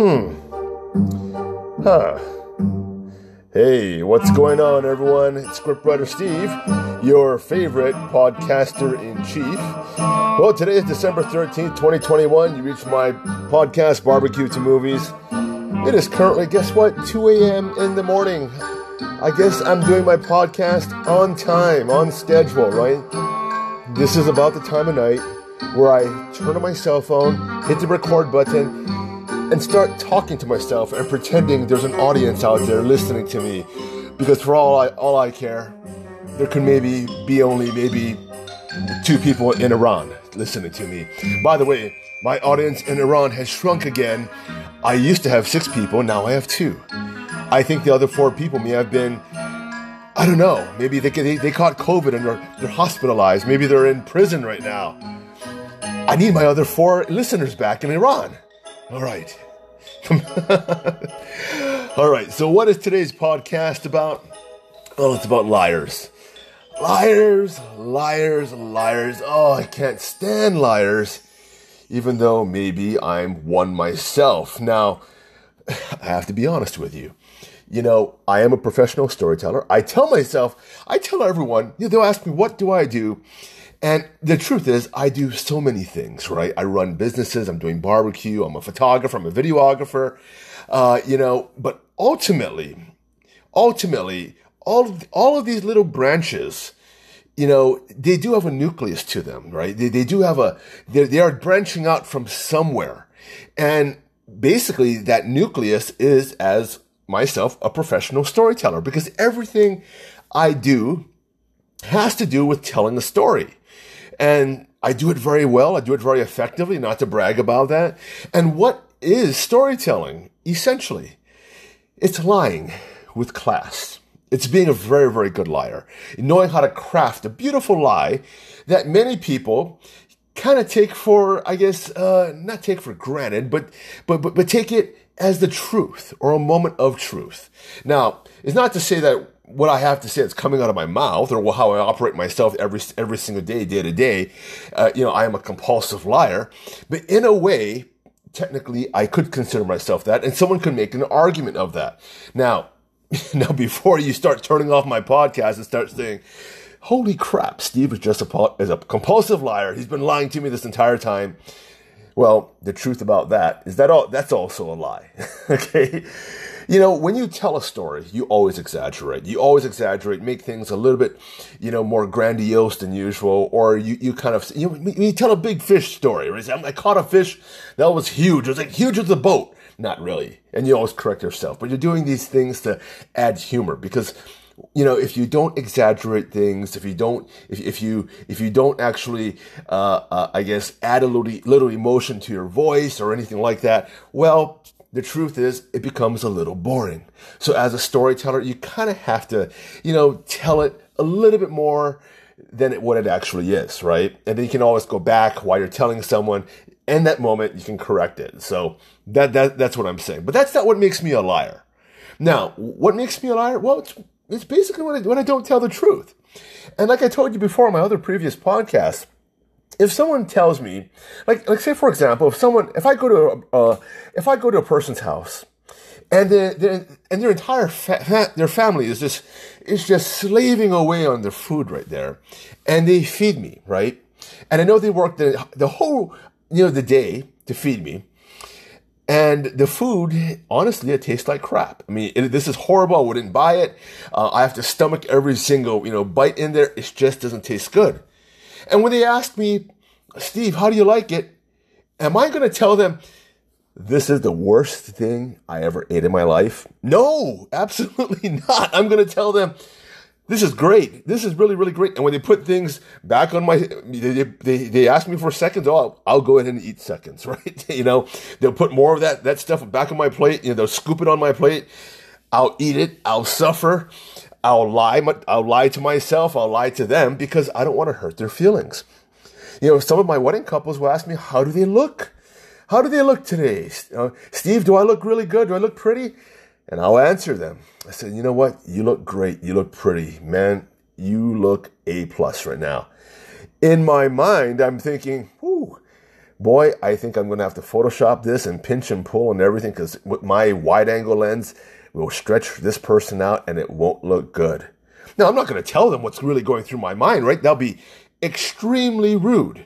Hmm. Huh. Hey, what's going on, everyone? It's Scriptwriter Steve, your favorite podcaster in chief. Well, today is December 13th, 2021. You reached my podcast, Barbecue to Movies. It is currently, guess what, 2 a.m. in the morning. I guess I'm doing my podcast on time, on schedule, right? This is about the time of night where I turn on my cell phone, hit the record button, and start talking to myself and pretending there's an audience out there listening to me. Because for all I, all I care, there could maybe be only maybe two people in Iran listening to me. By the way, my audience in Iran has shrunk again. I used to have six people, now I have two. I think the other four people may have been, I don't know, maybe they, they, they caught COVID and they're, they're hospitalized. Maybe they're in prison right now. I need my other four listeners back in Iran. All right. All right. So, what is today's podcast about? Well, it's about liars. Liars, liars, liars. Oh, I can't stand liars, even though maybe I'm one myself. Now, I have to be honest with you. You know, I am a professional storyteller. I tell myself, I tell everyone, you know, they'll ask me, what do I do? And the truth is, I do so many things, right? I run businesses, I'm doing barbecue, I'm a photographer, I'm a videographer, uh, you know, but ultimately, ultimately, all of, all of these little branches, you know, they do have a nucleus to them, right? They, they do have a, they are branching out from somewhere. And basically that nucleus is as myself a professional storyteller because everything I do has to do with telling a story. And I do it very well. I do it very effectively, not to brag about that. And what is storytelling? Essentially, it's lying with class. It's being a very, very good liar. Knowing how to craft a beautiful lie that many people kind of take for, I guess, uh, not take for granted, but, but, but, but take it as the truth or a moment of truth. Now, it's not to say that what I have to say that's coming out of my mouth or how I operate myself every every single day, day to day. Uh, you know, I am a compulsive liar, but in a way, technically, I could consider myself that, and someone could make an argument of that. Now, now before you start turning off my podcast and start saying. Holy crap, Steve is just a, is a compulsive liar. He's been lying to me this entire time. Well, the truth about that is that all, that's also a lie. okay. You know, when you tell a story, you always exaggerate. You always exaggerate, make things a little bit, you know, more grandiose than usual, or you, you kind of, you, you tell a big fish story, right? I caught a fish, that was huge. It was like huge as the boat. Not really. And you always correct yourself, but you're doing these things to add humor because you know if you don't exaggerate things if you don't if, if you if you don't actually uh, uh, i guess add a little little emotion to your voice or anything like that well the truth is it becomes a little boring. So as a storyteller, you kind of have to, you know, tell it a little bit more than what it actually is, right? And then you can always go back while you're telling someone in that moment, you can correct it. So that, that, that's what I'm saying. But that's not what makes me a liar. Now, what makes me a liar? Well, it's, it's basically when I, when I don't tell the truth. And like I told you before on my other previous podcasts, if someone tells me, like, like say for example, if someone, if I go to, a, uh, if I go to a person's house, and their, and their entire fa- their family is just is just slaving away on their food right there, and they feed me right, and I know they work the the whole you know the day to feed me, and the food, honestly, it tastes like crap. I mean, it, this is horrible. I wouldn't buy it. Uh, I have to stomach every single, you know, bite in there. It just doesn't taste good. And when they ask me, Steve, how do you like it? Am I going to tell them this is the worst thing I ever ate in my life? No, absolutely not. I'm going to tell them this is great. This is really, really great. And when they put things back on my, they, they, they ask me for seconds. Oh, I'll, I'll go ahead and eat seconds, right? you know, they'll put more of that, that stuff back on my plate. You know, they'll scoop it on my plate. I'll eat it. I'll suffer. I'll lie, I'll lie to myself, I'll lie to them because I don't want to hurt their feelings. You know, some of my wedding couples will ask me, how do they look? How do they look today? Know, Steve, do I look really good? Do I look pretty? And I'll answer them. I said, you know what? You look great. You look pretty. Man, you look A plus right now. In my mind, I'm thinking, whoo, boy, I think I'm going to have to Photoshop this and pinch and pull and everything because with my wide angle lens will stretch this person out and it won't look good. Now, I'm not going to tell them what's really going through my mind, right? That'll be extremely rude.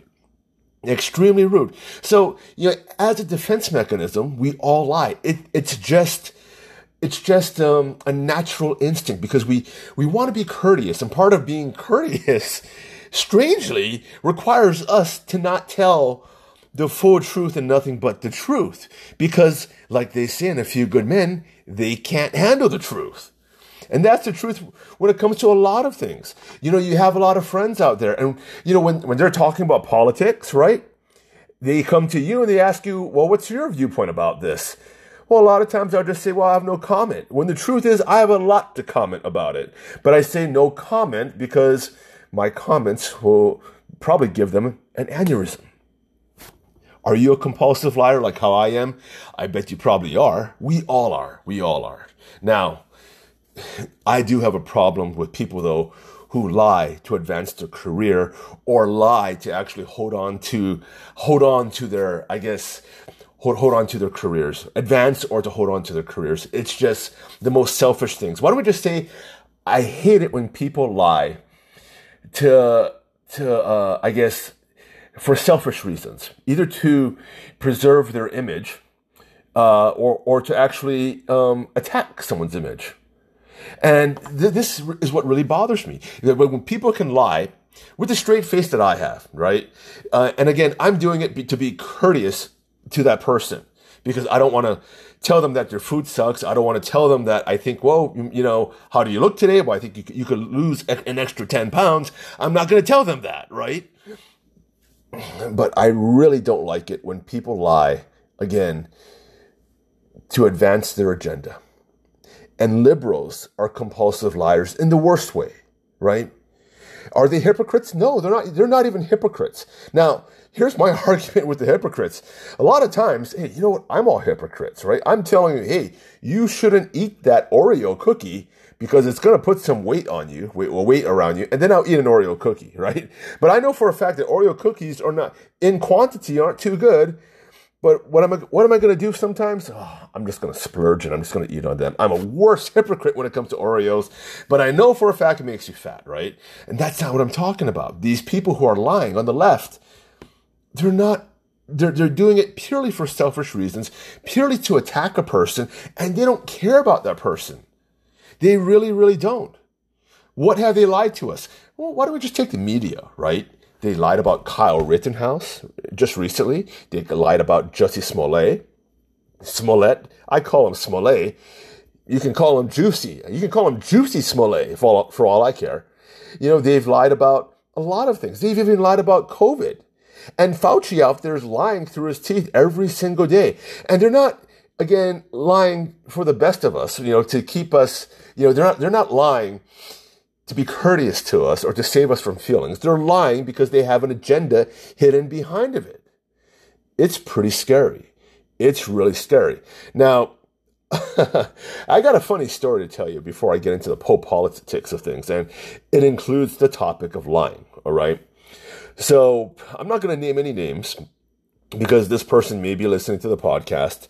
Extremely rude. So, you know, as a defense mechanism, we all lie. It, it's just, it's just um, a natural instinct because we, we want to be courteous. And part of being courteous, strangely, requires us to not tell the full truth and nothing but the truth. Because, like they say in A Few Good Men, they can't handle the truth. And that's the truth when it comes to a lot of things. You know, you have a lot of friends out there, and, you know, when, when they're talking about politics, right? They come to you and they ask you, well, what's your viewpoint about this? Well, a lot of times I'll just say, well, I have no comment. When the truth is, I have a lot to comment about it. But I say no comment because my comments will probably give them an aneurysm. Are you a compulsive liar like how I am? I bet you probably are. We all are. We all are. Now, I do have a problem with people though who lie to advance their career or lie to actually hold on to hold on to their I guess hold, hold on to their careers advance or to hold on to their careers it's just the most selfish things why don't we just say I hate it when people lie to to uh, I guess for selfish reasons either to preserve their image uh, or or to actually um, attack someone's image and th- this is what really bothers me. That when people can lie with the straight face that I have, right? Uh, and again, I'm doing it be- to be courteous to that person because I don't want to tell them that their food sucks. I don't want to tell them that I think, well, you know, how do you look today? Well, I think you, you could lose an extra 10 pounds. I'm not going to tell them that, right? But I really don't like it when people lie, again, to advance their agenda. And liberals are compulsive liars in the worst way, right? Are they hypocrites? No, they're not. They're not even hypocrites. Now, here's my argument with the hypocrites. A lot of times, hey, you know what? I'm all hypocrites, right? I'm telling you, hey, you shouldn't eat that Oreo cookie because it's going to put some weight on you, weight, weight around you, and then I'll eat an Oreo cookie, right? But I know for a fact that Oreo cookies are not, in quantity, aren't too good. But what am I, what am I going to do sometimes? Oh, I'm just going to splurge and I'm just going to eat on them. I'm a worse hypocrite when it comes to Oreos, but I know for a fact it makes you fat, right? And that's not what I'm talking about. These people who are lying on the left, they're not, they're, they're doing it purely for selfish reasons, purely to attack a person, and they don't care about that person. They really, really don't. What have they lied to us? Well, why don't we just take the media, right? They lied about Kyle Rittenhouse just recently. They lied about Jussie Smollett. Smollett. I call him Smollett. You can call him Juicy. You can call him Juicy Smollett for all, for all I care. You know, they've lied about a lot of things. They've even lied about COVID. And Fauci out there is lying through his teeth every single day. And they're not, again, lying for the best of us, you know, to keep us, you know, they're not, they're not lying to be courteous to us or to save us from feelings. They're lying because they have an agenda hidden behind of it. It's pretty scary. It's really scary. Now, I got a funny story to tell you before I get into the whole politics of things, and it includes the topic of lying, all right? So I'm not going to name any names because this person may be listening to the podcast.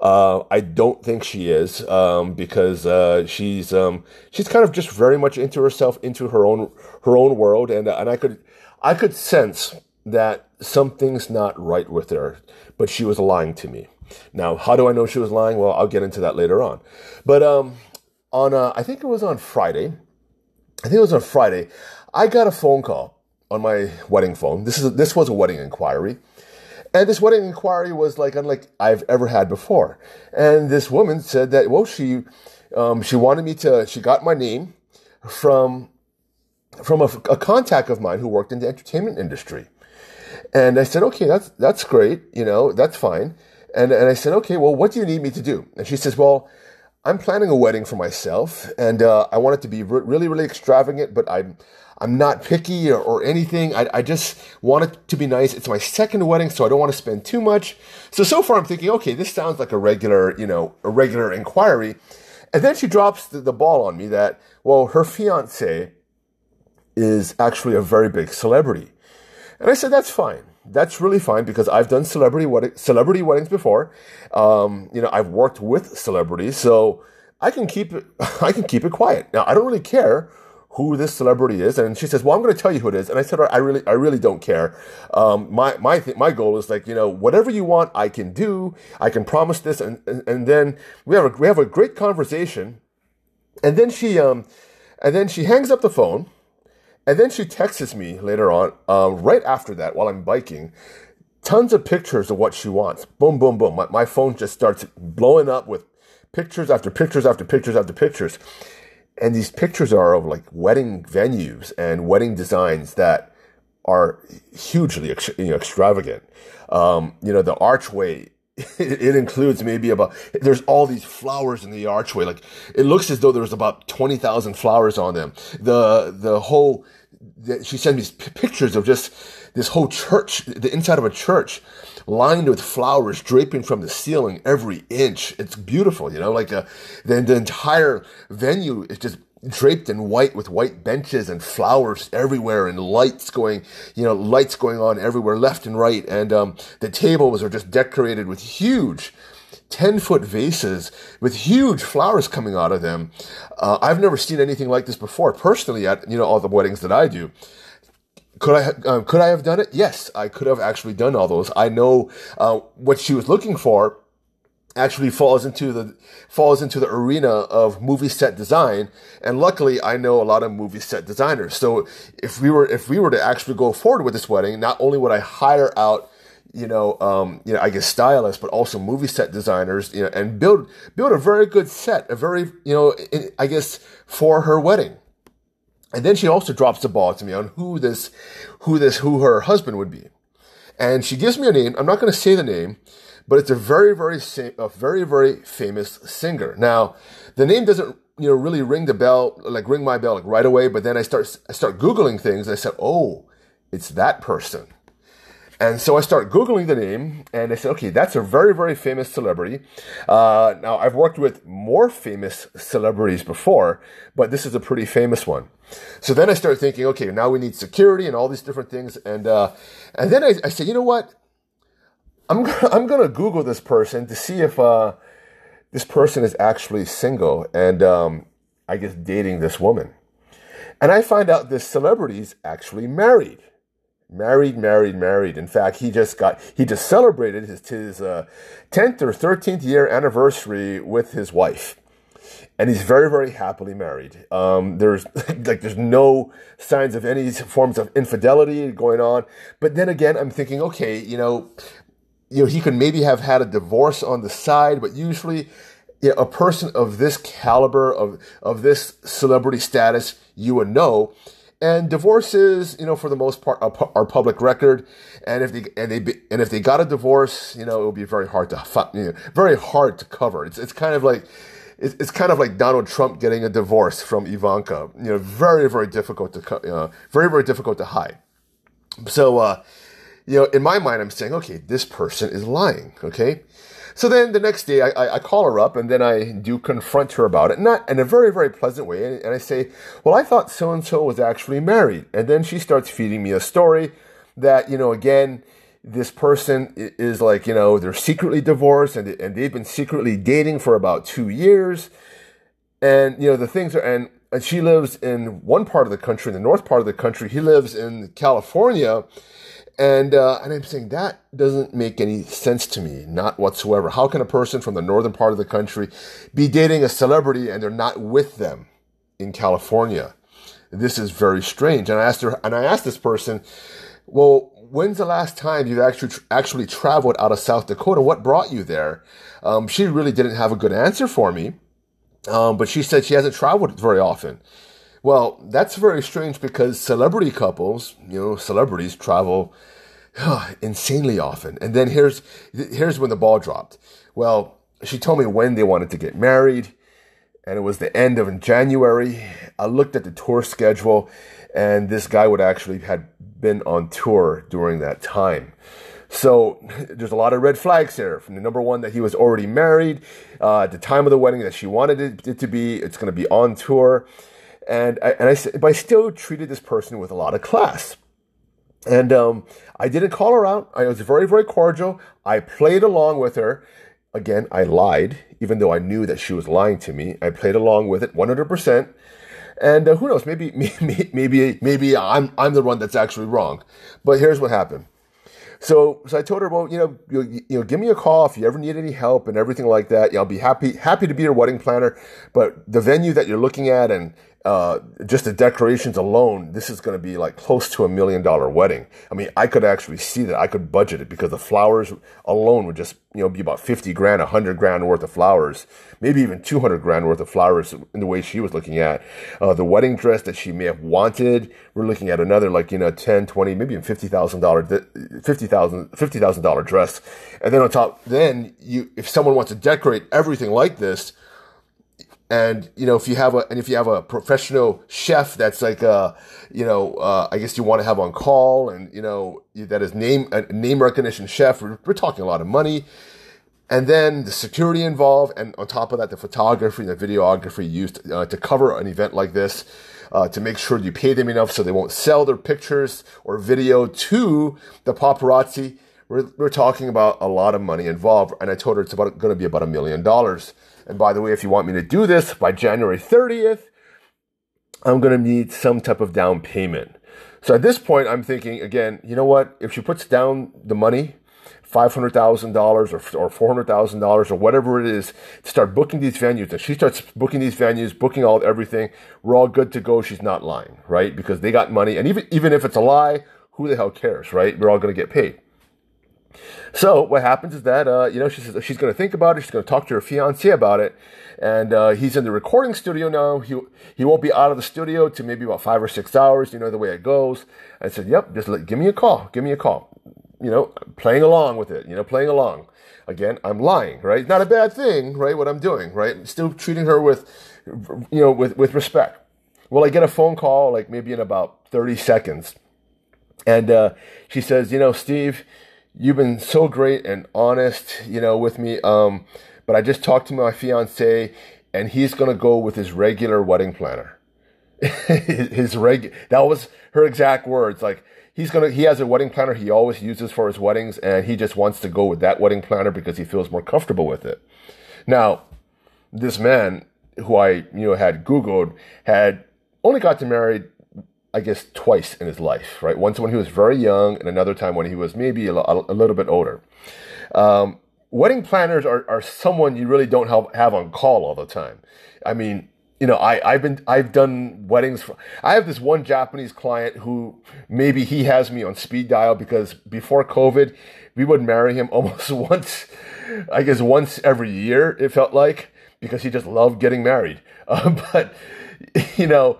Uh, I don't think she is um, because uh, she's um, she's kind of just very much into herself, into her own her own world, and and I could I could sense that something's not right with her, but she was lying to me. Now, how do I know she was lying? Well, I'll get into that later on. But um, on uh, I think it was on Friday. I think it was on Friday. I got a phone call on my wedding phone. This is this was a wedding inquiry and this wedding inquiry was like unlike I've ever had before. And this woman said that, well, she, um, she wanted me to, she got my name from, from a, a contact of mine who worked in the entertainment industry. And I said, okay, that's, that's great. You know, that's fine. And, and I said, okay, well, what do you need me to do? And she says, well, I'm planning a wedding for myself and, uh, I want it to be re- really, really extravagant, but I'm, I'm not picky or, or anything. I, I, just want it to be nice. It's my second wedding, so I don't want to spend too much. So, so far I'm thinking, okay, this sounds like a regular, you know, a regular inquiry. And then she drops the, the ball on me that, well, her fiance is actually a very big celebrity. And I said, that's fine. That's really fine because I've done celebrity wedding, celebrity weddings before. Um, you know, I've worked with celebrities, so I can keep it. I can keep it quiet. Now, I don't really care who this celebrity is. And she says, well, I'm going to tell you who it is. And I said, I really, I really don't care. Um, my, my, th- my goal is like, you know, whatever you want, I can do. I can promise this. And, and, and then we have a, we have a great conversation. And then she, um, and then she hangs up the phone. And then she texts me later on, uh, right after that, while I'm biking, tons of pictures of what she wants. Boom, boom, boom. My, my phone just starts blowing up with pictures after pictures after pictures after pictures and these pictures are of like wedding venues and wedding designs that are hugely you know, extravagant. Um, you know, the archway, it, includes maybe about, there's all these flowers in the archway. Like it looks as though there's about 20,000 flowers on them. The, the whole, she sent me pictures of just this whole church, the inside of a church lined with flowers draping from the ceiling every inch. It's beautiful, you know, like a, uh, then the entire venue is just draped in white with white benches and flowers everywhere and lights going, you know, lights going on everywhere, left and right. And um, the tables are just decorated with huge 10 foot vases with huge flowers coming out of them. Uh, I've never seen anything like this before personally at, you know, all the weddings that I do. Could I um, could I have done it? Yes, I could have actually done all those. I know uh, what she was looking for actually falls into the falls into the arena of movie set design and luckily I know a lot of movie set designers so if we were if we were to actually go forward with this wedding not only would I hire out you know um, you know I guess stylists but also movie set designers you know and build build a very good set a very you know I guess for her wedding and then she also drops the ball to me on who this, who this, who her husband would be. And she gives me a name. I'm not going to say the name, but it's a very, very, a very, very famous singer. Now, the name doesn't, you know, really ring the bell, like ring my bell like right away. But then I start, I start Googling things. I said, oh, it's that person. And so I start Googling the name and I said, okay, that's a very, very famous celebrity. Uh, now, I've worked with more famous celebrities before, but this is a pretty famous one. So then I start thinking, okay, now we need security and all these different things. And, uh, and then I, I said, you know what? I'm, I'm going to Google this person to see if, uh, this person is actually single and, um, I guess dating this woman. And I find out this celebrity is actually married married, married, married. In fact, he just got he just celebrated his his uh, tenth or thirteenth year anniversary with his wife, and he's very, very happily married. Um, there's like there's no signs of any forms of infidelity going on. But then again, I'm thinking, okay, you know, you know, he could maybe have had a divorce on the side, but usually. A person of this caliber, of, of this celebrity status, you would know and divorces, you know, for the most part, are, public record. And if they and they and if they got a divorce, you know, it would be very hard to you know, very hard to cover. It's it's kind of like it's, it's kind of like Donald Trump getting a divorce from Ivanka. You know, very very difficult to know, very very difficult to hide. So, uh, you know, in my mind, I'm saying, okay, this person is lying. Okay, so then the next day, I, I, call her up and then I do confront her about it, not in a very, very pleasant way. And I say, Well, I thought so and so was actually married. And then she starts feeding me a story that, you know, again, this person is like, you know, they're secretly divorced and, and they've been secretly dating for about two years. And, you know, the things are, and, and she lives in one part of the country, in the north part of the country. He lives in California. And uh, and I'm saying that doesn't make any sense to me, not whatsoever. How can a person from the northern part of the country be dating a celebrity and they're not with them in California? This is very strange. And I asked her, and I asked this person, well, when's the last time you've actually actually traveled out of South Dakota? What brought you there? Um, she really didn't have a good answer for me, um, but she said she hasn't traveled very often. Well, that's very strange because celebrity couples, you know, celebrities travel insanely often. And then here's here's when the ball dropped. Well, she told me when they wanted to get married, and it was the end of January. I looked at the tour schedule, and this guy would actually had been on tour during that time. So there's a lot of red flags there. From the number one that he was already married, uh, at the time of the wedding that she wanted it to be, it's going to be on tour and I, and I, but I still treated this person with a lot of class. And um, I didn't call her out. I was very, very cordial. I played along with her. Again, I lied, even though I knew that she was lying to me. I played along with it 100%. And uh, who knows? Maybe, maybe, maybe, maybe I'm I'm the one that's actually wrong. But here's what happened. So, so I told her, well, you know, you, you know, give me a call if you ever need any help and everything like that. Yeah, I'll be happy happy to be your wedding planner. But the venue that you're looking at and uh, just the decorations alone, this is going to be like close to a million dollar wedding. I mean, I could actually see that. I could budget it because the flowers alone would just, you know, be about 50 grand, 100 grand worth of flowers, maybe even 200 grand worth of flowers in the way she was looking at. Uh, the wedding dress that she may have wanted, we're looking at another like, you know, 10, 20, maybe even $50,000, $50,000, $50,000 dress. And then on top, then you, if someone wants to decorate everything like this, and you know if you have a and if you have a professional chef that's like a you know uh, i guess you want to have on call and you know that is name a name recognition chef we're, we're, talking a lot of money. And then the security involved and on top of that the photography and the videography used uh, to cover an event like this uh, to make sure you pay them enough so they won't sell their pictures or video to the paparazzi. We're, we're talking about a lot of money involved and i told her it's about going to be about a million dollars and by the way, if you want me to do this by January 30th, I'm going to need some type of down payment. So at this point, I'm thinking again, you know what? If she puts down the money, $500,000 or, or $400,000 or whatever it is to start booking these venues. And she starts booking these venues, booking all everything. We're all good to go. She's not lying, right? Because they got money. And even, even if it's a lie, who the hell cares, right? We're all going to get paid. So what happens is that uh, you know she says she's going to think about it. She's going to talk to her fiance about it, and uh, he's in the recording studio now. He he won't be out of the studio to maybe about five or six hours. You know the way it goes. I said, "Yep, just let, give me a call. Give me a call." You know, playing along with it. You know, playing along. Again, I'm lying, right? Not a bad thing, right? What I'm doing, right? Still treating her with, you know, with with respect. Well, I get a phone call like maybe in about 30 seconds, and uh, she says, "You know, Steve." You've been so great and honest, you know, with me. Um, but I just talked to my fiance, and he's gonna go with his regular wedding planner. his reg that was her exact words. Like he's gonna he has a wedding planner he always uses for his weddings, and he just wants to go with that wedding planner because he feels more comfortable with it. Now, this man who I you know had Googled had only got to married I guess, twice in his life, right? Once when he was very young, and another time when he was maybe a, a, little bit older. Um, wedding planners are, are someone you really don't have, have on call all the time. I mean, you know, I, I've been, I've done weddings. For, I have this one Japanese client who maybe he has me on speed dial because before COVID, we would marry him almost once, I guess once every year, it felt like, because he just loved getting married. Uh, but, you know,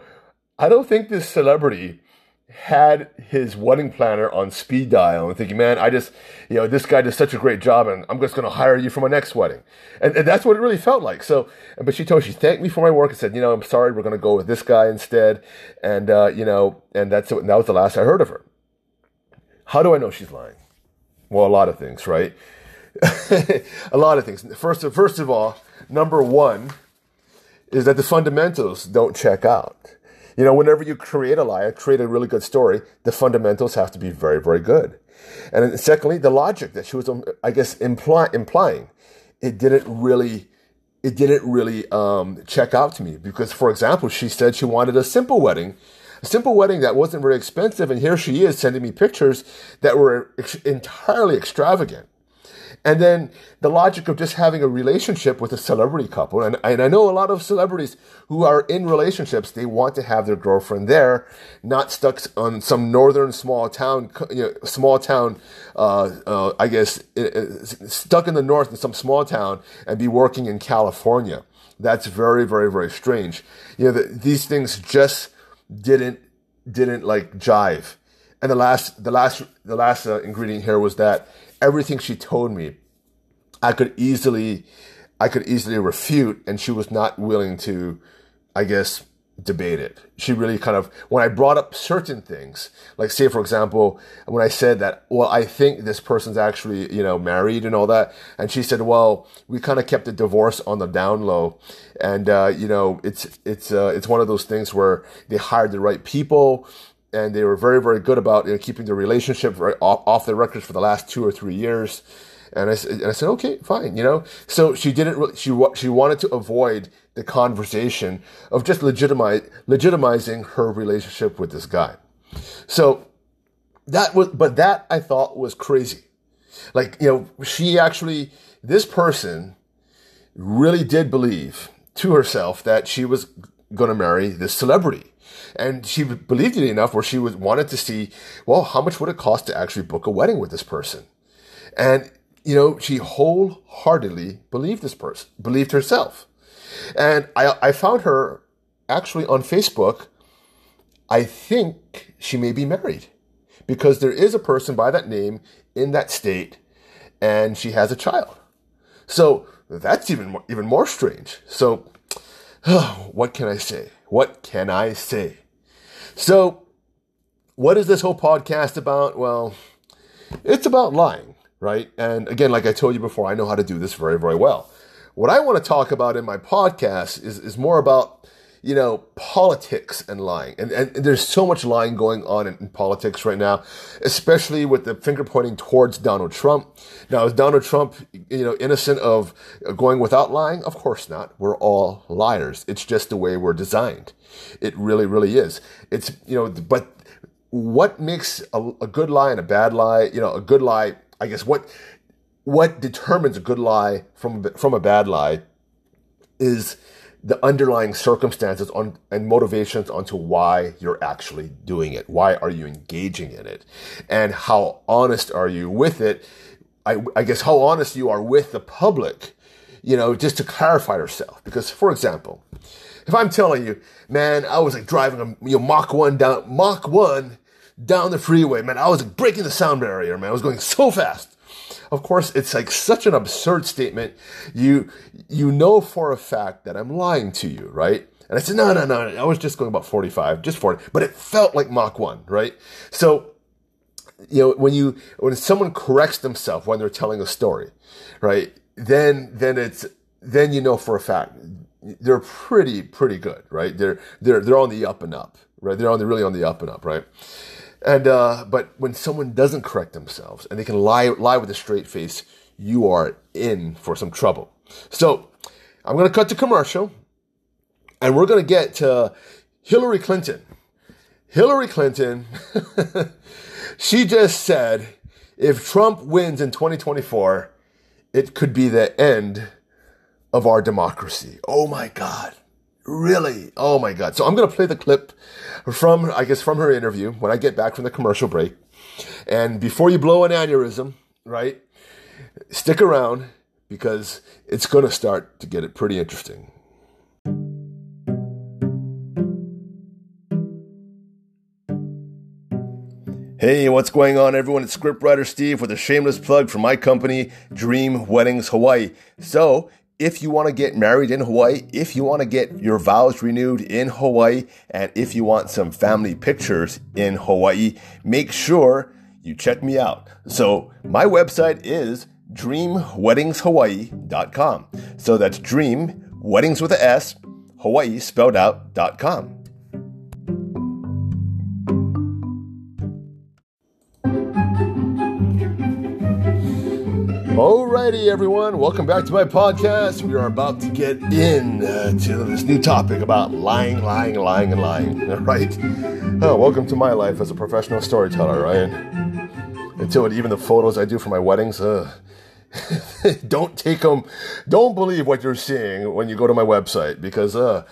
I don't think this celebrity had his wedding planner on speed dial and thinking, man, I just, you know, this guy does such a great job and I'm just going to hire you for my next wedding. And, and, that's what it really felt like. So, but she told, she thanked me for my work and said, you know, I'm sorry, we're going to go with this guy instead. And, uh, you know, and that's, and that was the last I heard of her. How do I know she's lying? Well, a lot of things, right? a lot of things. First, first of all, number one is that the fundamentals don't check out. You know, whenever you create a lie, create a really good story, the fundamentals have to be very, very good. And secondly, the logic that she was, um, I guess, imply, implying, it didn't really, it didn't really um, check out to me because, for example, she said she wanted a simple wedding, a simple wedding that wasn't very expensive, and here she is sending me pictures that were ex- entirely extravagant. And then the logic of just having a relationship with a celebrity couple. And, and I know a lot of celebrities who are in relationships, they want to have their girlfriend there, not stuck on some northern small town, you know, small town, uh, uh, I guess, stuck in the north in some small town and be working in California. That's very, very, very strange. You know, the, these things just didn't, didn't like jive. And the last, the last, the last uh, ingredient here was that everything she told me, I could easily, I could easily refute, and she was not willing to, I guess, debate it. She really kind of, when I brought up certain things, like say, for example, when I said that, well, I think this person's actually, you know, married and all that. And she said, well, we kind of kept the divorce on the down low. And, uh, you know, it's, it's, uh, it's one of those things where they hired the right people and they were very, very good about you know, keeping the relationship off, off the records for the last two or three years. And I, and I said, okay, fine, you know. So she didn't. Really, she she wanted to avoid the conversation of just legitimize legitimizing her relationship with this guy. So that was, but that I thought was crazy. Like you know, she actually this person really did believe to herself that she was going to marry this celebrity. And she believed it enough where she was, wanted to see, well, how much would it cost to actually book a wedding with this person? And, you know, she wholeheartedly believed this person, believed herself. And I, I found her actually on Facebook. I think she may be married because there is a person by that name in that state and she has a child. So that's even more, even more strange. So what can I say? What can I say? So, what is this whole podcast about? Well, it's about lying, right? And again, like I told you before, I know how to do this very, very well. What I want to talk about in my podcast is, is more about you know, politics and lying. And, and there's so much lying going on in, in, politics right now, especially with the finger pointing towards Donald Trump. Now, is Donald Trump, you know, innocent of going without lying? Of course not. We're all liars. It's just the way we're designed. It really, really is. It's, you know, but what makes a, a good lie and a bad lie, you know, a good lie, I guess what, what determines a good lie from, from a bad lie is, the underlying circumstances on and motivations onto why you're actually doing it. Why are you engaging in it? And how honest are you with it? I, I guess how honest you are with the public, you know, just to clarify yourself. Because, for example, if I'm telling you, man, I was like driving a you know, Mach 1 down, Mach 1 down the freeway, man, I was like breaking the sound barrier, man. I was going so fast. Of course, it's like such an absurd statement. You, you know for a fact that I'm lying to you, right? And I said, no, no, no, I was just going about 45, just 40, but it felt like Mach 1, right? So, you know, when you, when someone corrects themselves when they're telling a story, right? Then, then it's, then you know for a fact they're pretty, pretty good, right? They're, they're, they're on the up and up, right? They're on the, really on the up and up, right? And uh, but when someone doesn't correct themselves and they can lie lie with a straight face, you are in for some trouble. So I'm going to cut to commercial, and we're going to get to Hillary Clinton. Hillary Clinton, she just said, if Trump wins in 2024, it could be the end of our democracy. Oh my God. Really? Oh my God. So I'm going to play the clip from, I guess, from her interview when I get back from the commercial break. And before you blow an aneurysm, right? Stick around because it's going to start to get it pretty interesting. Hey, what's going on, everyone? It's scriptwriter Steve with a shameless plug for my company, Dream Weddings Hawaii. So, if you want to get married in Hawaii, if you want to get your vows renewed in Hawaii, and if you want some family pictures in Hawaii, make sure you check me out. So, my website is dreamweddingshawaii.com. So that's dream, weddings with a S, Hawaii spelled out.com. Alrighty, everyone, welcome back to my podcast. We are about to get in uh, to this new topic about lying, lying, lying, and lying. All right. Oh, welcome to my life as a professional storyteller, Ryan. Until even the photos I do for my weddings, uh, don't take them. Don't believe what you're seeing when you go to my website because uh,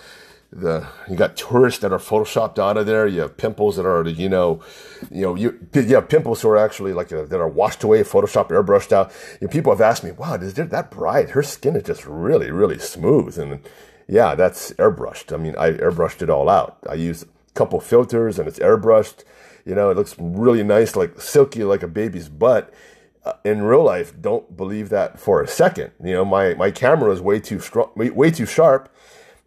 the you got tourists that are photoshopped out of there. You have pimples that are you know, you know you you have pimples who are actually like uh, that are washed away, photoshopped, airbrushed out. You know, people have asked me, "Wow, is there that bride? Her skin is just really really smooth." And yeah, that's airbrushed. I mean, I airbrushed it all out. I use a couple filters and it's airbrushed. You know, it looks really nice, like silky, like a baby's butt. Uh, in real life, don't believe that for a second. You know, my my camera is way too strong, way, way too sharp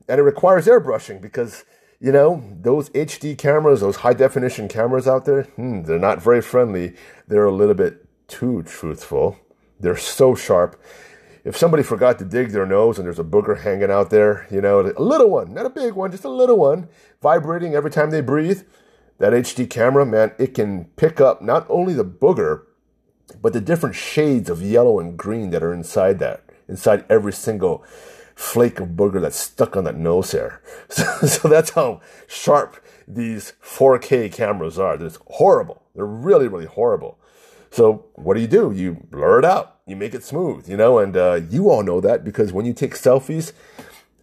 and it requires airbrushing because you know those HD cameras, those high definition cameras out there, hmm, they're not very friendly. They're a little bit too truthful. They're so sharp. If somebody forgot to dig their nose and there's a booger hanging out there, you know, a little one, not a big one, just a little one, vibrating every time they breathe, That HD camera, man, it can pick up not only the booger, but the different shades of yellow and green that are inside that, inside every single flake of booger that's stuck on that nose hair. So, so that's how sharp these 4K cameras are. It's horrible. They're really, really horrible. So what do you do? You blur it out. You make it smooth, you know, and uh, you all know that because when you take selfies,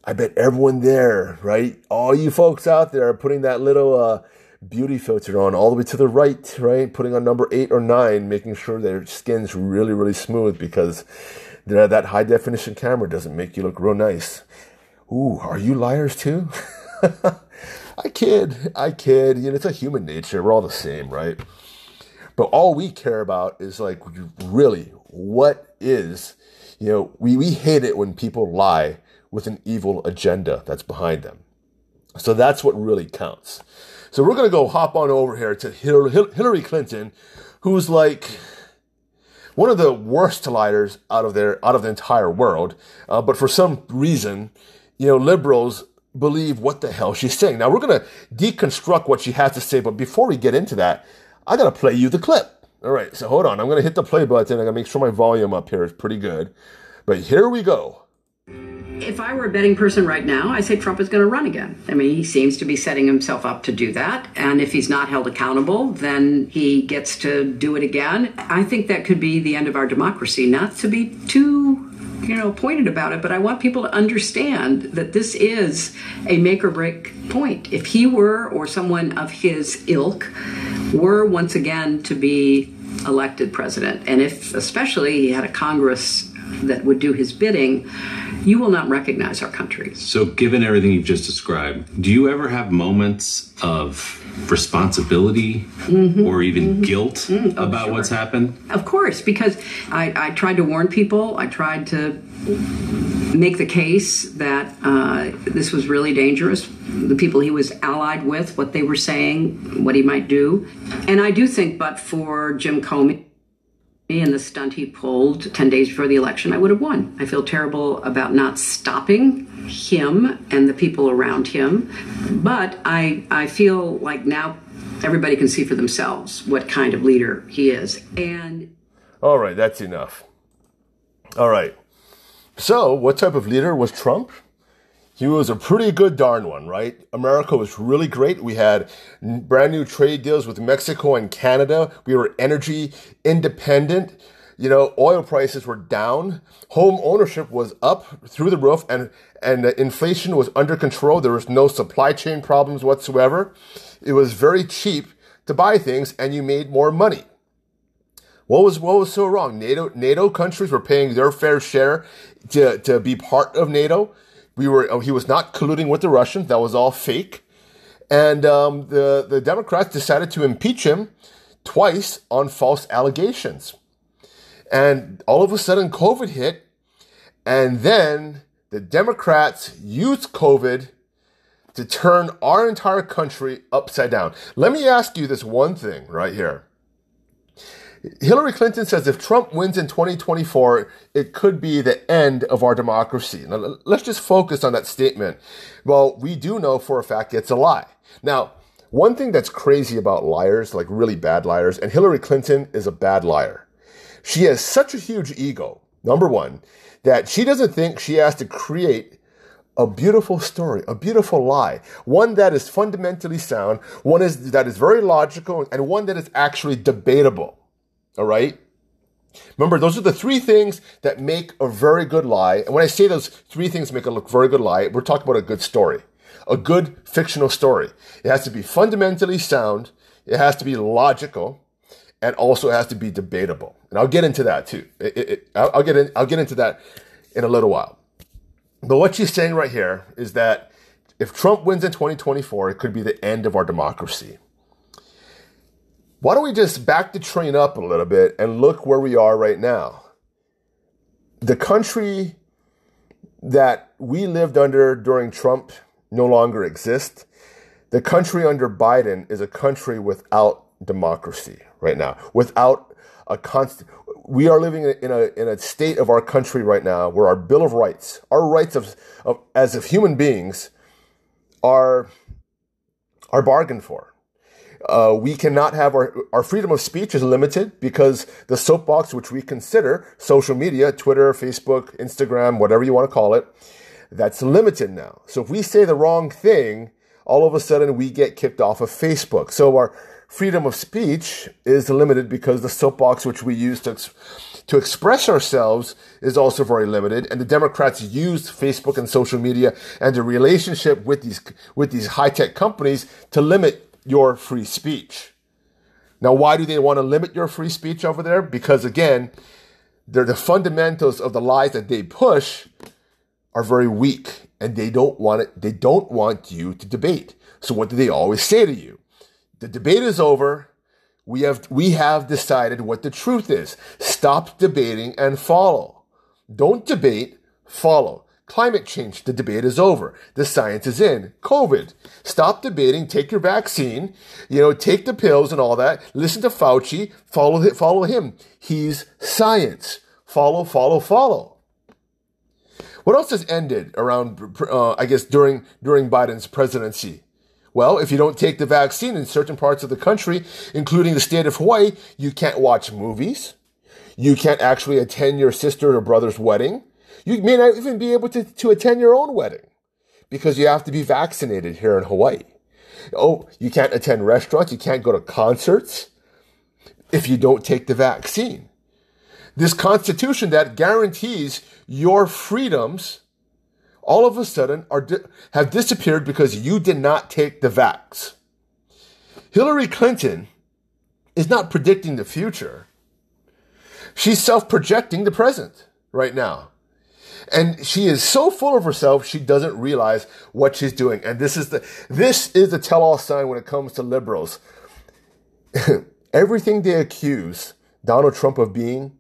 I bet everyone there, right? All you folks out there are putting that little uh, beauty filter on all the way to the right, right? Putting on number eight or nine, making sure their skin's really, really smooth because that high definition camera doesn't make you look real nice. Ooh, are you liars too? I kid, I kid. You know, it's a human nature. We're all the same, right? But all we care about is like really what is, you know, we, we hate it when people lie with an evil agenda that's behind them. So that's what really counts. So we're going to go hop on over here to Hillary Clinton, who's like one of the worst liars out of their out of the entire world. Uh, but for some reason, you know, liberals believe what the hell she's saying. Now we're going to deconstruct what she has to say, but before we get into that, I got to play you the clip. All right, so hold on. I'm going to hit the play button. I got to make sure my volume up here is pretty good. But here we go. If I were a betting person right now, I say Trump is going to run again. I mean, he seems to be setting himself up to do that. And if he's not held accountable, then he gets to do it again. I think that could be the end of our democracy. Not to be too you know, pointed about it, but I want people to understand that this is a make or break point. If he were, or someone of his ilk, were once again to be elected president, and if especially he had a Congress that would do his bidding, you will not recognize our country. So, given everything you've just described, do you ever have moments of responsibility mm-hmm, or even mm-hmm, guilt mm, oh, about sure. what's happened? Of course, because I, I, tried to warn people. I tried to make the case that uh, this was really dangerous. The people he was allied with, what they were saying, what he might do. And I do think, but for Jim Comey, and the stunt he pulled 10 days before the election, I would have won. I feel terrible about not stopping him and the people around him. But I, I feel like now everybody can see for themselves what kind of leader he is. And. All right, that's enough. All right. So, what type of leader was Trump? He was a pretty good darn one, right? America was really great. We had brand new trade deals with Mexico and Canada. We were energy independent. You know, oil prices were down. Home ownership was up through the roof and, and the inflation was under control. There was no supply chain problems whatsoever. It was very cheap to buy things and you made more money. What was what was so wrong? NATO NATO countries were paying their fair share to, to be part of NATO. We were oh, he was not colluding with the Russians. That was all fake. And um, the the Democrats decided to impeach him twice on false allegations. And all of a sudden, COVID hit, and then the Democrats used COVID to turn our entire country upside down. Let me ask you this one thing right here. Hillary Clinton says if Trump wins in 2024, it could be the end of our democracy. Now, let's just focus on that statement. Well, we do know for a fact it's a lie. Now, one thing that's crazy about liars, like really bad liars, and Hillary Clinton is a bad liar. She has such a huge ego, number one, that she doesn't think she has to create a beautiful story, a beautiful lie, one that is fundamentally sound, one is that is very logical, and one that is actually debatable. All right. Remember, those are the three things that make a very good lie. And when I say those three things make a look very good lie, we're talking about a good story, a good fictional story. It has to be fundamentally sound. It has to be logical and also has to be debatable. And I'll get into that too. It, it, it, I'll, I'll, get in, I'll get into that in a little while. But what she's saying right here is that if Trump wins in 2024, it could be the end of our democracy. Why don't we just back the train up a little bit and look where we are right now? The country that we lived under during Trump no longer exists. The country under Biden is a country without democracy right now, without a constant. We are living in a, in a state of our country right now where our Bill of Rights, our rights of, of as of human beings, are are bargained for Uh, we cannot have our, our freedom of speech is limited because the soapbox, which we consider social media, Twitter, Facebook, Instagram, whatever you want to call it, that's limited now. So if we say the wrong thing, all of a sudden we get kicked off of Facebook. So our freedom of speech is limited because the soapbox which we use to, to express ourselves is also very limited. And the Democrats used Facebook and social media and the relationship with these, with these high tech companies to limit your free speech. Now, why do they want to limit your free speech over there? Because again, they're the fundamentals of the lies that they push are very weak and they don't want it, they don't want you to debate. So what do they always say to you? The debate is over. We have, we have decided what the truth is. Stop debating and follow. Don't debate, follow. Climate change, the debate is over. The science is in. COVID. Stop debating, take your vaccine, you know, take the pills and all that. Listen to Fauci, follow, follow him. He's science. Follow, follow, follow. What else has ended around, uh, I guess, during, during Biden's presidency? Well, if you don't take the vaccine in certain parts of the country, including the state of Hawaii, you can't watch movies. You can't actually attend your sister or brother's wedding. You may not even be able to, to attend your own wedding because you have to be vaccinated here in Hawaii. Oh, you can't attend restaurants. You can't go to concerts if you don't take the vaccine. This constitution that guarantees your freedoms all of a sudden are have disappeared because you did not take the vax. Hillary Clinton is not predicting the future. She's self-projecting the present right now. And she is so full of herself, she doesn't realize what she's doing. And this is the, this is the tell-all sign when it comes to liberals. Everything they accuse Donald Trump of being,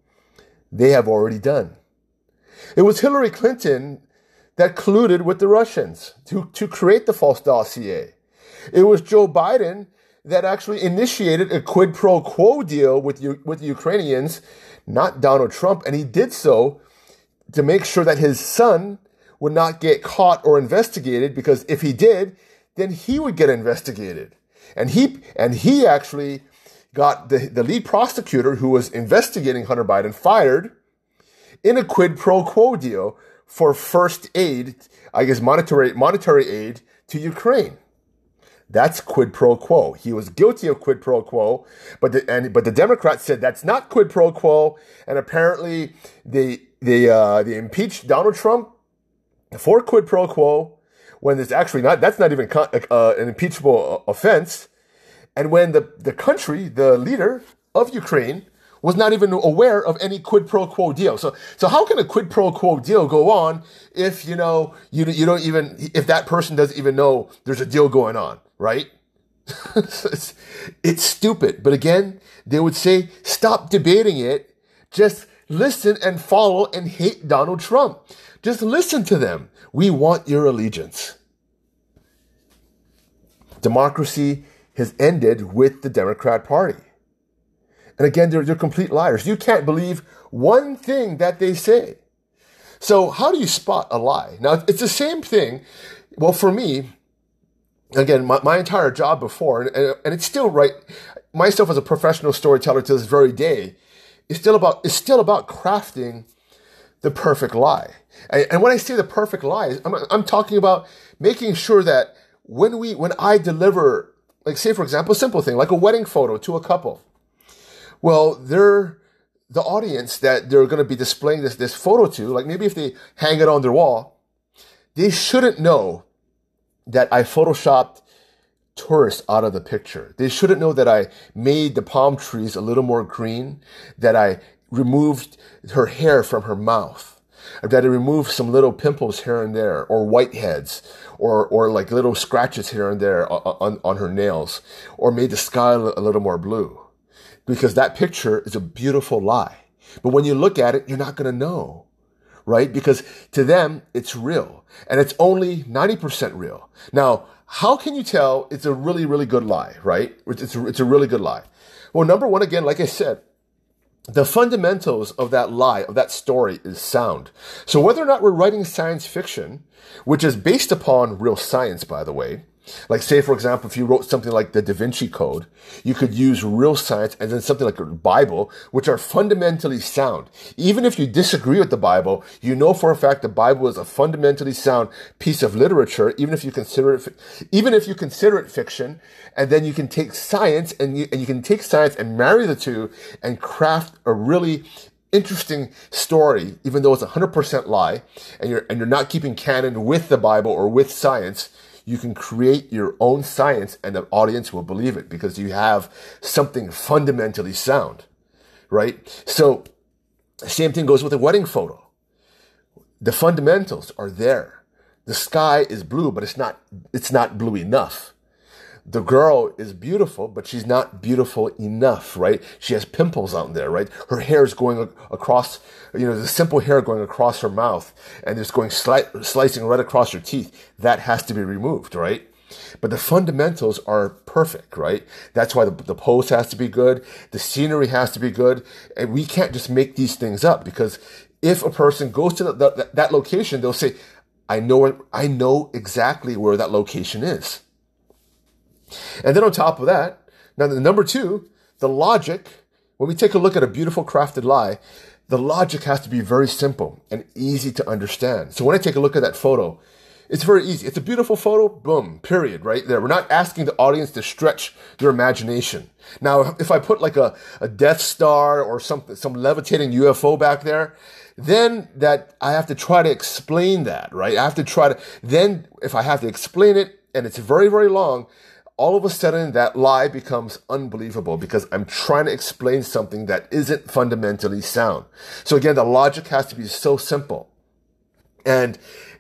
they have already done. It was Hillary Clinton that colluded with the Russians to, to create the false dossier. It was Joe Biden that actually initiated a quid pro quo deal with, with the Ukrainians, not Donald Trump. And he did so to make sure that his son would not get caught or investigated because if he did, then he would get investigated. And he, and he actually got the, the lead prosecutor who was investigating Hunter Biden fired in a quid pro quo deal for first aid, I guess monetary monetary aid to Ukraine. That's quid pro quo. He was guilty of quid pro quo, but the, and but the Democrats said that's not quid pro quo, and apparently they they uh, impeached Donald Trump for quid pro quo when it's actually not. That's not even uh, an impeachable offense, and when the the country, the leader of Ukraine, was not even aware of any quid pro quo deal. So, so how can a quid pro quo deal go on if, you know, you, you don't even, if that person doesn't even know there's a deal going on, right? it's, it's stupid. But again, they would say, stop debating it. Just listen and follow and hate Donald Trump. Just listen to them. We want your allegiance. Democracy has ended with the Democrat Party. And again, they're, they're complete liars. You can't believe one thing that they say. So how do you spot a lie? Now, it's the same thing. Well, for me, again, my, my entire job before, and, and it's still right, myself as a professional storyteller to this very day, is still about, is still about crafting the perfect lie. And, and when I say the perfect lie, I'm, I'm talking about making sure that when we, when I deliver, like say, for example, a simple thing, like a wedding photo to a couple, well, they're the audience that they're going to be displaying this, this photo to, like maybe if they hang it on their wall, they shouldn't know that I photoshopped tourists out of the picture. They shouldn't know that I made the palm trees a little more green, that I removed her hair from her mouth, that I removed some little pimples here and there, or whiteheads, or, or like little scratches here and there on, on, her nails, or made the sky a little more blue because that picture is a beautiful lie. But when you look at it, you're not going to know, right? Because to them, it's real and it's only 90% real. Now, how can you tell it's a really, really good lie, right? It's a, it's a really good lie. Well, number one, again, like I said, the fundamentals of that lie, of that story is sound. So whether or not we're writing science fiction, which is based upon real science, by the way, Like, say, for example, if you wrote something like the Da Vinci Code, you could use real science and then something like the Bible, which are fundamentally sound. Even if you disagree with the Bible, you know for a fact the Bible is a fundamentally sound piece of literature, even if you consider it, even if you consider it fiction, and then you can take science and you, and you can take science and marry the two and craft a really interesting story, even though it's a hundred percent lie, and you're, and you're not keeping canon with the Bible or with science you can create your own science and the audience will believe it because you have something fundamentally sound, right? So, same thing goes with a wedding photo. The fundamentals are there. The sky is blue, but it's not, it's not blue enough the girl is beautiful, but she's not beautiful enough, right? She has pimples out there, right? Her hair is going across, you know, the simple hair going across her mouth and it's going sli- slicing right across her teeth. That has to be removed, right? But the fundamentals are perfect, right? That's why the, the pose has to be good. The scenery has to be good. And we can't just make these things up because if a person goes to the, the, that location, they'll say, I know, I know exactly where that location is. And then on top of that, now the number two, the logic, when we take a look at a beautiful crafted lie, the logic has to be very simple and easy to understand. So when I take a look at that photo, it's very easy. It's a beautiful photo, boom, period, right there. We're not asking the audience to stretch their imagination. Now, if I put like a, a Death Star or something, some levitating UFO back there, then that I have to try to explain that, right? I have to try to, then if I have to explain it and it's very, very long, all of a sudden that lie becomes unbelievable because I'm trying to explain something that isn't fundamentally sound. So again, the logic has to be so simple. And,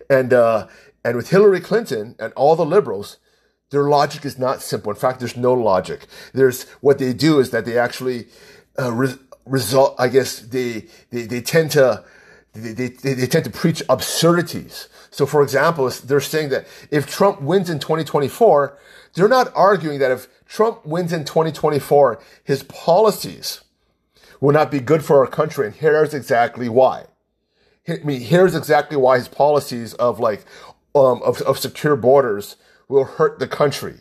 and, uh, and with Hillary Clinton and all the liberals, their logic is not simple. In fact, there's no logic. There's what they do is that they actually, uh, re- result, I guess they, they, they tend to, they, they, they tend to preach absurdities. So for example, they're saying that if Trump wins in 2024, they're not arguing that if Trump wins in 2024, his policies will not be good for our country. And here's exactly why. I mean, here's exactly why his policies of like, um, of, of secure borders will hurt the country.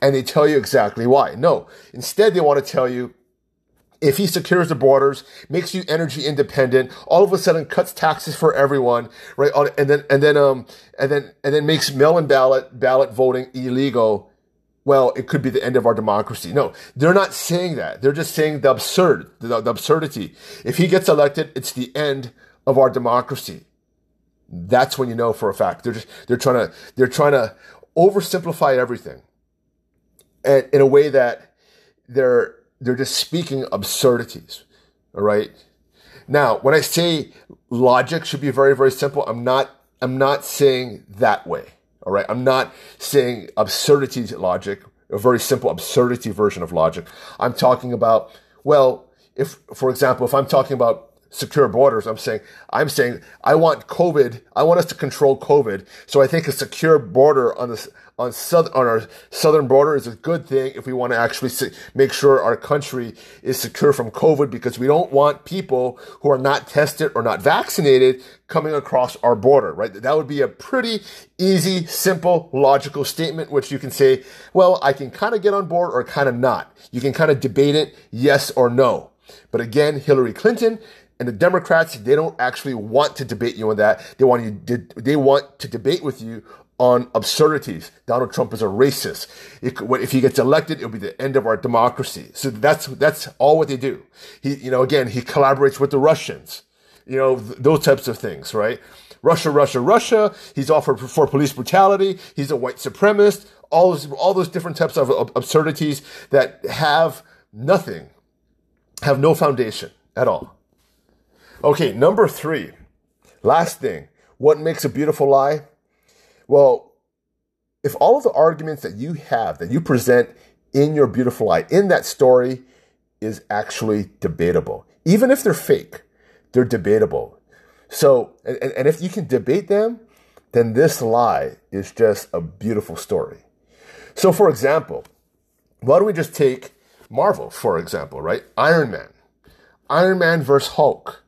And they tell you exactly why. No, instead they want to tell you if he secures the borders, makes you energy independent, all of a sudden cuts taxes for everyone, right? And then, and then, um, and then, and then makes mail-in ballot, ballot voting illegal well, it could be the end of our democracy. No, they're not saying that. They're just saying the absurd, the, the absurdity. If he gets elected, it's the end of our democracy. That's when you know for a fact. They're just, they're trying to, they're trying to oversimplify everything. And in a way that they're, they're just speaking absurdities. All right. Now, when I say logic should be very, very simple, I'm not, I'm not saying that way. All right. I'm not saying absurdity logic, a very simple absurdity version of logic. I'm talking about, well, if, for example, if I'm talking about secure borders, I'm saying, I'm saying I want COVID, I want us to control COVID. So I think a secure border on this, on, south, on our southern border is a good thing if we want to actually make sure our country is secure from COVID because we don't want people who are not tested or not vaccinated coming across our border, right? That would be a pretty easy, simple, logical statement, which you can say, well, I can kind of get on board or kind of not. You can kind of debate it, yes or no. But again, Hillary Clinton, and the Democrats, they don't actually want to debate you on that. They want you, they want to debate with you on absurdities. Donald Trump is a racist. if he gets elected, it'll be the end of our democracy. So that's, that's all what they do. He, you know, again, he collaborates with the Russians. You know, th- those types of things, right? Russia, Russia, Russia. He's offered for police brutality. He's a white supremacist. All those, all those different types of absurdities that have nothing, have no foundation at all. Okay, number three. Last thing. What makes a beautiful lie? Well, if all of the arguments that you have, that you present in your beautiful lie, in that story, is actually debatable, even if they're fake, they're debatable. So, and, and if you can debate them, then this lie is just a beautiful story. So, for example, why don't we just take Marvel, for example, right? Iron Man. Iron Man versus Hulk.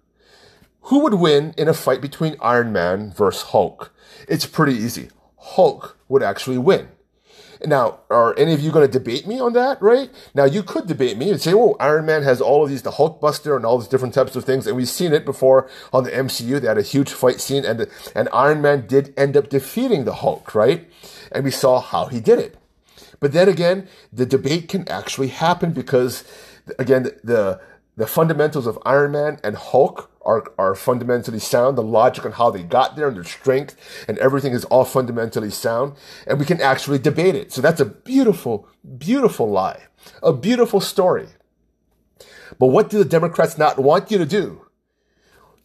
Who would win in a fight between Iron Man versus Hulk? It's pretty easy. Hulk would actually win. Now, are any of you going to debate me on that, right? Now, you could debate me and say, oh, Iron Man has all of these, the Hulkbuster and all these different types of things. And we've seen it before on the MCU. They had a huge fight scene and, and Iron Man did end up defeating the Hulk, right? And we saw how he did it. But then again, the debate can actually happen because, again, the, the fundamentals of Iron Man and Hulk are, are fundamentally sound. The logic on how they got there and their strength and everything is all fundamentally sound. And we can actually debate it. So that's a beautiful, beautiful lie. A beautiful story. But what do the Democrats not want you to do?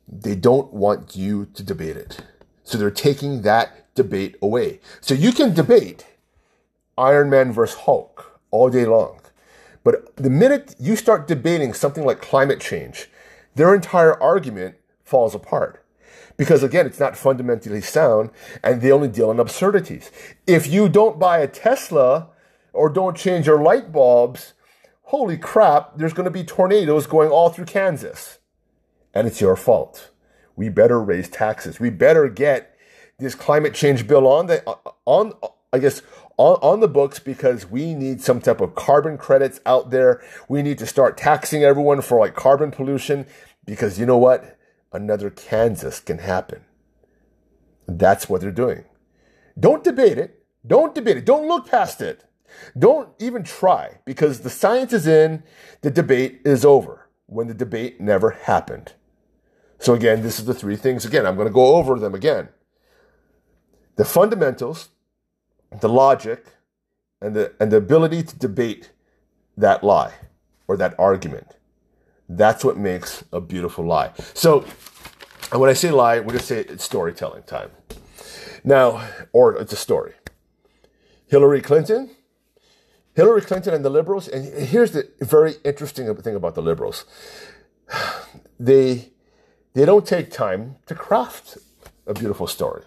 They don't want you to debate it. So they're taking that debate away. So you can debate Iron Man versus Hulk all day long. But the minute you start debating something like climate change, their entire argument falls apart. Because again, it's not fundamentally sound and they only deal in absurdities. If you don't buy a Tesla or don't change your light bulbs, holy crap, there's going to be tornadoes going all through Kansas. And it's your fault. We better raise taxes. We better get this climate change bill on the, on, I guess, on, on the books because we need some type of carbon credits out there. We need to start taxing everyone for like carbon pollution because you know what? Another Kansas can happen. That's what they're doing. Don't debate it. Don't debate it. Don't look past it. Don't even try because the science is in, the debate is over when the debate never happened. So again, this is the three things. Again, I'm going to go over them again. The fundamentals, the logic and the, and the ability to debate that lie or that argument. That's what makes a beautiful lie. So, and when I say lie, we just say it's storytelling time. Now, or it's a story. Hillary Clinton, Hillary Clinton and the liberals, and here's the very interesting thing about the liberals. They, they don't take time to craft a beautiful story.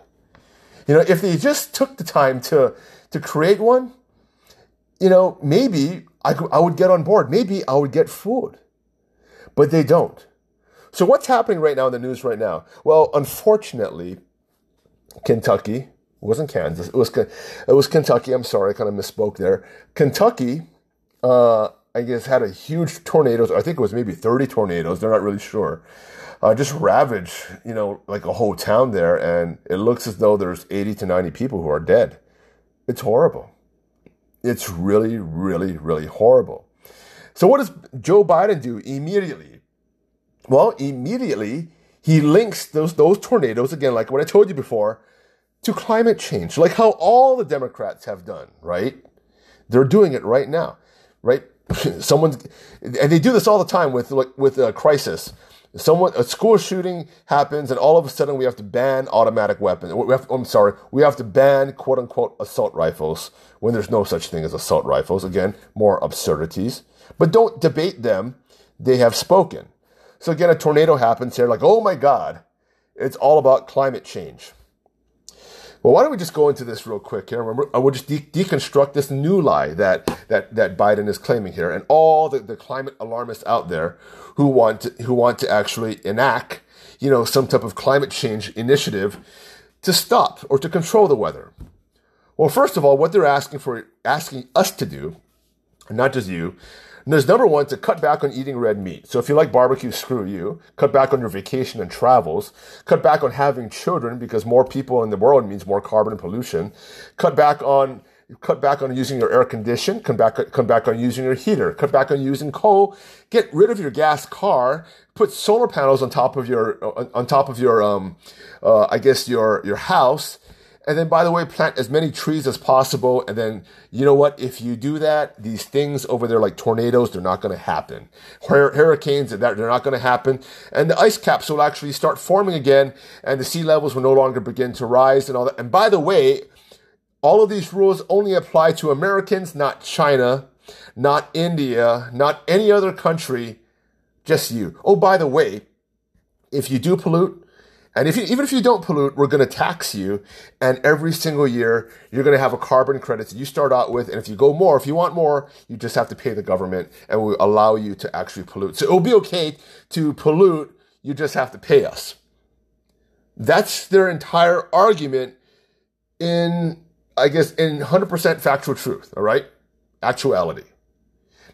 You know, if they just took the time to, to create one, you know, maybe I, could, I would get on board. Maybe I would get food. But they don't. So what's happening right now in the news right now? Well, unfortunately, Kentucky, it wasn't Kansas, it was, it was Kentucky. I'm sorry, I kind of misspoke there. Kentucky, uh, I guess, had a huge tornadoes. I think it was maybe 30 tornadoes. They're not really sure uh, just ravage, you know, like a whole town there, and it looks as though there's 80 to 90 people who are dead. It's horrible. It's really, really, really horrible. So what does Joe Biden do immediately? Well, immediately he links those those tornadoes again, like what I told you before, to climate change, like how all the Democrats have done, right? They're doing it right now, right? Someone's, and they do this all the time with like with a crisis someone a school shooting happens and all of a sudden we have to ban automatic weapons. We have, i'm sorry we have to ban quote unquote assault rifles when there's no such thing as assault rifles. Again more absurdities. But don't debate them. They have spoken. So again a tornado happens here like oh my god it's all about climate change well, why don't we just go into this real quick here? Remember, I will just de- deconstruct this new lie that, that, that Biden is claiming here and all the, the climate alarmists out there who want to, who want to actually enact, you know, some type of climate change initiative to stop or to control the weather. Well, first of all, what they're asking for, asking us to do, not just you, and there's number one to cut back on eating red meat. So if you like barbecue, screw you. Cut back on your vacation and travels. Cut back on having children because more people in the world means more carbon pollution. Cut back on cut back on using your air condition, come back, come back on using your heater, cut back on using coal, get rid of your gas car, put solar panels on top of your, on top of your, um, uh, I guess your, your house, and then, by the way, plant as many trees as possible. And then, you know what? If you do that, these things over there, like tornadoes, they're not going to happen. Hurricanes, they're not going to happen. And the ice caps will actually start forming again, and the sea levels will no longer begin to rise and all that. And by the way, all of these rules only apply to Americans, not China, not India, not any other country, just you. Oh, by the way, if you do pollute, and if you, even if you don't pollute, we're going to tax you. And every single year, you're going to have a carbon credit that you start out with. And if you go more, if you want more, you just have to pay the government and we allow you to actually pollute. So it'll be okay to pollute. You just have to pay us. That's their entire argument in, I guess, in 100% factual truth, all right? Actuality.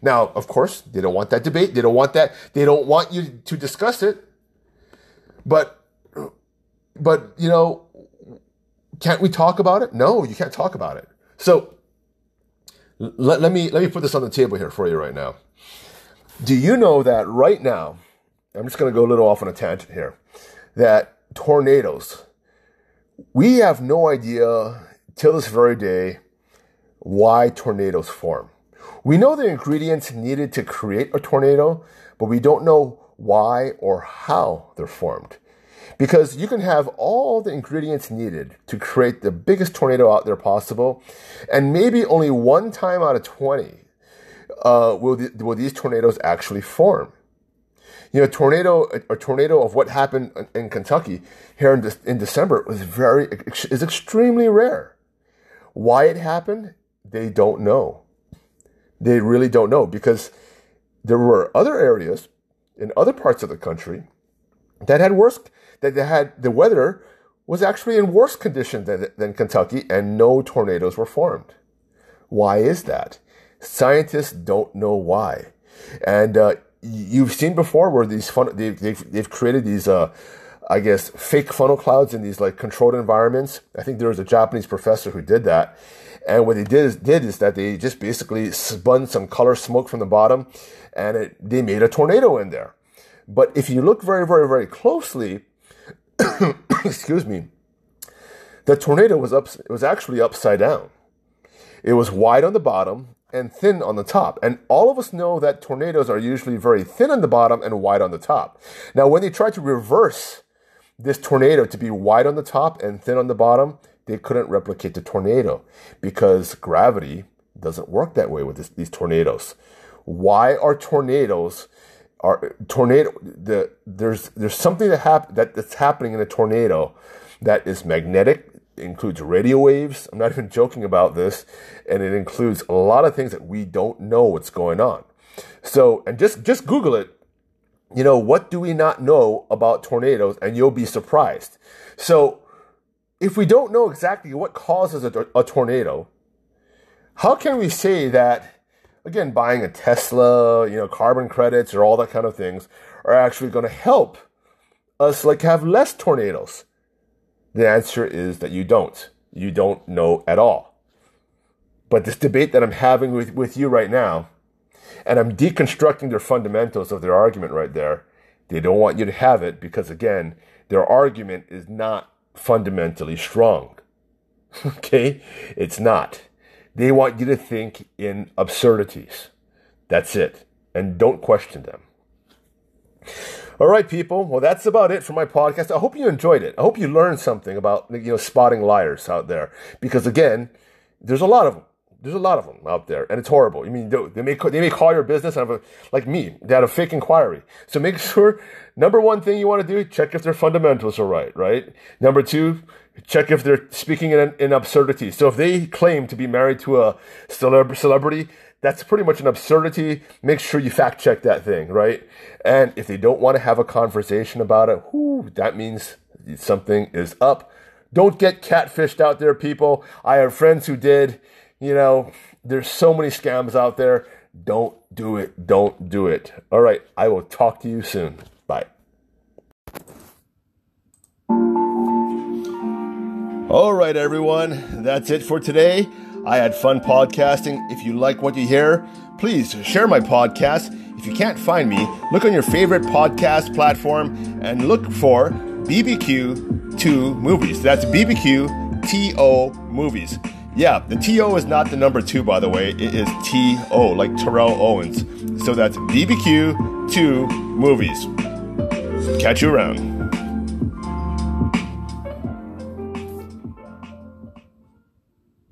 Now, of course, they don't want that debate. They don't want that. They don't want you to discuss it. But, but, you know, can't we talk about it? No, you can't talk about it. So let, let me, let me put this on the table here for you right now. Do you know that right now, I'm just going to go a little off on a tangent here, that tornadoes, we have no idea till this very day why tornadoes form. We know the ingredients needed to create a tornado, but we don't know why or how they're formed. Because you can have all the ingredients needed to create the biggest tornado out there possible, and maybe only one time out of 20 uh, will, the, will these tornadoes actually form. You know, tornado, a, tornado of what happened in Kentucky here in, de- in December was very, is extremely rare. Why it happened, they don't know. They really don't know because there were other areas in other parts of the country that had worse, that they had the weather was actually in worse condition than, than Kentucky and no tornadoes were formed. Why is that? Scientists don't know why. And, uh, you've seen before where these fun, they've, they've, they've created these, uh, I guess, fake funnel clouds in these like controlled environments. I think there was a Japanese professor who did that. And what they did is, did is that they just basically spun some color smoke from the bottom and it, they made a tornado in there. But if you look very, very, very closely, excuse me, the tornado was up, it was actually upside down. It was wide on the bottom and thin on the top. And all of us know that tornadoes are usually very thin on the bottom and wide on the top. Now, when they tried to reverse this tornado to be wide on the top and thin on the bottom, they couldn't replicate the tornado because gravity doesn't work that way with this, these tornadoes. Why are tornadoes tornado the there's there's something that hap- that, that's happening in a tornado that is magnetic includes radio waves. I'm not even joking about this, and it includes a lot of things that we don't know what's going on. So, and just just Google it you know, what do we not know about tornadoes? And you'll be surprised. So, if we don't know exactly what causes a, a tornado, how can we say that, again, buying a Tesla, you know, carbon credits or all that kind of things are actually going to help us like have less tornadoes? The answer is that you don't. You don't know at all. But this debate that I'm having with, with you right now, and I'm deconstructing their fundamentals of their argument right there. They don't want you to have it because, again, their argument is not fundamentally strong. okay? It's not. They want you to think in absurdities. That's it. And don't question them. All right, people. Well, that's about it for my podcast. I hope you enjoyed it. I hope you learned something about you know spotting liars out there because again, there's a lot of them. There's a lot of them out there, and it's horrible. I mean, they, may they may call your business and have a, like me, they had a fake inquiry. So make sure number one thing you want to do, check if their fundamentals are right, right? Number two, check if they're speaking in, in absurdity. So if they claim to be married to a celeb- celebrity, that's pretty much an absurdity. Make sure you fact check that thing, right? And if they don't want to have a conversation about it, whoo, that means something is up. Don't get catfished out there, people. I have friends who did you know, there's so many scams out there. Don't do it. Don't do it. All right. I will talk to you soon. All right, everyone. That's it for today. I had fun podcasting. If you like what you hear, please share my podcast. If you can't find me, look on your favorite podcast platform and look for BBQ To Movies. That's BBQ Movies. Yeah, the TO is not the number two, by the way. It is TO, like Terrell Owens. So that's BBQ To movies. Catch you around.